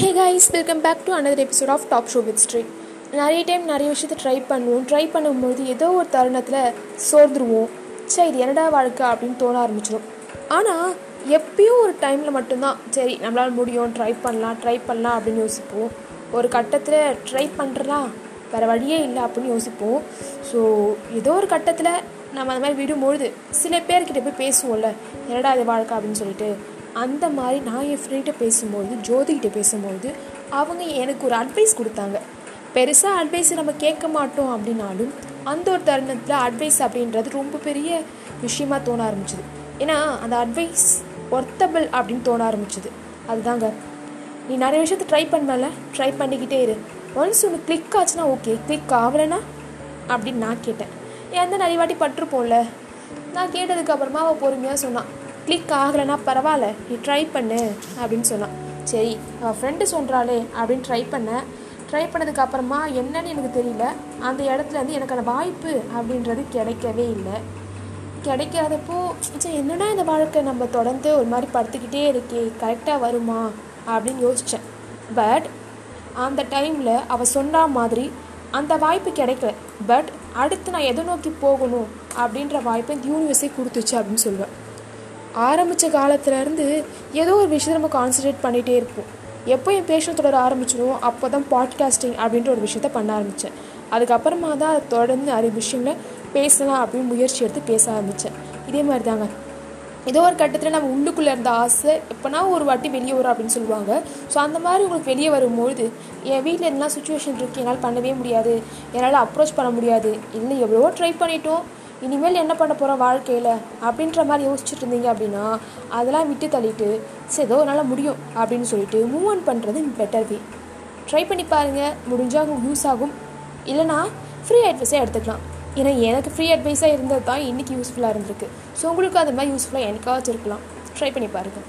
Hey guys welcome back to another episode of top show with street நிறைய time நிறைய விஷயத்த try பண்ணுவோம். Try பண்ணும்போது ஏதோ ஒரு தருணத்தில் சோர்ந்துருவோம். சரி இது என்னடா வாழ்க்கை அப்படின்னு தோண ஆரம்பிச்சிடும் ஆனால் எப்பயோ ஒரு டைமில் மட்டும்தான். சரி நம்மளால் முடியும் ட்ரை பண்ணலாம் ட்ரை பண்ணலாம் அப்படின்னு யோசிப்போம். ஒரு கட்டத்தில் ட்ரை பண்ணுறலாம் வேறு வழியே இல்லை அப்படின்னு யோசிப்போம். ஸோ ஏதோ ஒரு கட்டத்தில் நம்ம அந்த மாதிரி விடும்பொழுது சில பேர்கிட்ட போய் பேசுவோம்ல என்னடா இது வாழ்க்கை அப்படின்னு சொல்லிட்டு. அந்த மாதிரி நான் என் ஃப்ரெண்ட்ட பேசும்போது ஜோதிகிட்ட பேசும்போது அவங்க எனக்கு ஒரு அட்வைஸ் கொடுத்தாங்க. பெருசாக அட்வைஸ் நம்ம கேட்க மாட்டோம் அப்படின்னாலும் அந்த ஒரு தருணத்தில் அட்வைஸ் அப்படின்றது ரொம்ப பெரிய விஷயமா தோண ஆரம்பிச்சுது. ஏன்னா அந்த அட்வைஸ் ஒர்த்தபிள் அப்படின்னு தோண ஆரம்பிச்சுது. அதுதாங்க. நீ நிறைய விஷயத்த ட்ரை பண்ணல ட்ரை பண்ணிக்கிட்டே இரு. ஒன்ஸ் ஒன்று கிளிக் ஆச்சுன்னா ஓகே கிளிக் ஆகலைனா அப்படின்னு நான் கேட்டேன். ஏன் தான் நிறைய வாட்டி பட்டிருப்போம்ல? நான் கேட்டதுக்கப்புறமா அவள் பொறுமையாக சொன்னான் கிளிக் ஆகலைன்னா பரவாயில்ல நீ ட்ரை பண்ணு அப்படின்னு சொன்னான். சரி அவள் ஃப்ரெண்டு சொல்கிறாளே அப்படின்னு ட்ரை பண்ணேன் ட்ரை பண்ணதுக்கப்புறமா என்னன்னு எனக்கு தெரியல. அந்த இடத்துல இருந்து எனக்கான வாய்ப்பு அப்படின்றது கிடைக்கவே இல்லை. கிடைக்காதப்போ சரி என்னடா இந்த வாழ்க்கை நம்ம தொடர்ந்து ஒரு மாதிரி படுத்துக்கிட்டே இருக்கே கரெக்டாக வருமா அப்படின்னு யோசித்தேன் பட் அந்த டைமில் அவள் சொன்ன மாதிரி அந்த வாய்ப்பு கிடைக்கல. பட் அடுத்து நான் எதை நோக்கி போகணும் அப்படின்ற வாய்ப்பை இந்த யூனிவர்ஸே கொடுத்துச்சு அப்படின்னு சொல்லுவேன். ஆரம்பித்த காலத்துலேருந்து ஏதோ ஒரு விஷயத்தை நம்ம கான்சன்ட்ரேட் பண்ணிகிட்டே இருப்போம். எப்போ என் பேஷன் தொடர ஆரம்பிச்சிடும் அப்போ தான் பாட்காஸ்டிங் அப்படின்ற ஒரு விஷயத்த பண்ண ஆரம்பித்தேன் அதுக்கப்புறமா தான் அதை தொடர்ந்து நிறைய விஷயங்கள பேசலாம் அப்படின்னு முயற்சி எடுத்து பேச ஆரம்பித்தேன் இதே மாதிரி தாங்க ஏதோ ஒரு கட்டத்தில் நம்ம உள்ளுக்குள்ளே இருந்த ஆசை எப்போனா ஒரு வாட்டி வெளியே வரும் அப்படின்னு சொல்லுவாங்க. ஸோ அந்த மாதிரி உங்களுக்கு வெளியே வரும்பொழுது என் வீட்டில் என்னெல்லாம் சுச்சுவேஷன் இருக்குது என்னால் பண்ணவே முடியாது. என்னால் அப்ரோச் பண்ண முடியாது. இல்லை எவ்வளவோ ட்ரை பண்ணிட்டோம். இனிமேல் என்ன பண்ண போகிறோம் வாழ்க்கையில் அப்படின்ற மாதிரி யோசிச்சுட்டு இருந்தீங்க அப்படின்னா அதெல்லாம் விட்டு தள்ளிட்டு சரி ஏதோ என்னால் முடியும் அப்படின்னு சொல்லிட்டு மூவ் ஆன் பண்ணுறது பெட்டர் வே ட்ரை பண்ணி பாருங்கள் முடிஞ்சால் உங்களுக்கு யூஸ் ஆகும். இல்லைனா ஃப்ரீ அட்வைஸே எடுத்துக்கலாம். ஏன்னா எனக்கு ஃப்ரீ அட்வைஸாக இருந்தது தான் இன்றைக்கி யூஸ்ஃபுல்லாக இருந்திருக்கு. ஸோ உங்களுக்கு அது மாதிரி யூஸ்ஃபுல்லாக எனக்காச்சும் இருக்கலாம். ட்ரை பண்ணி பாருங்கள்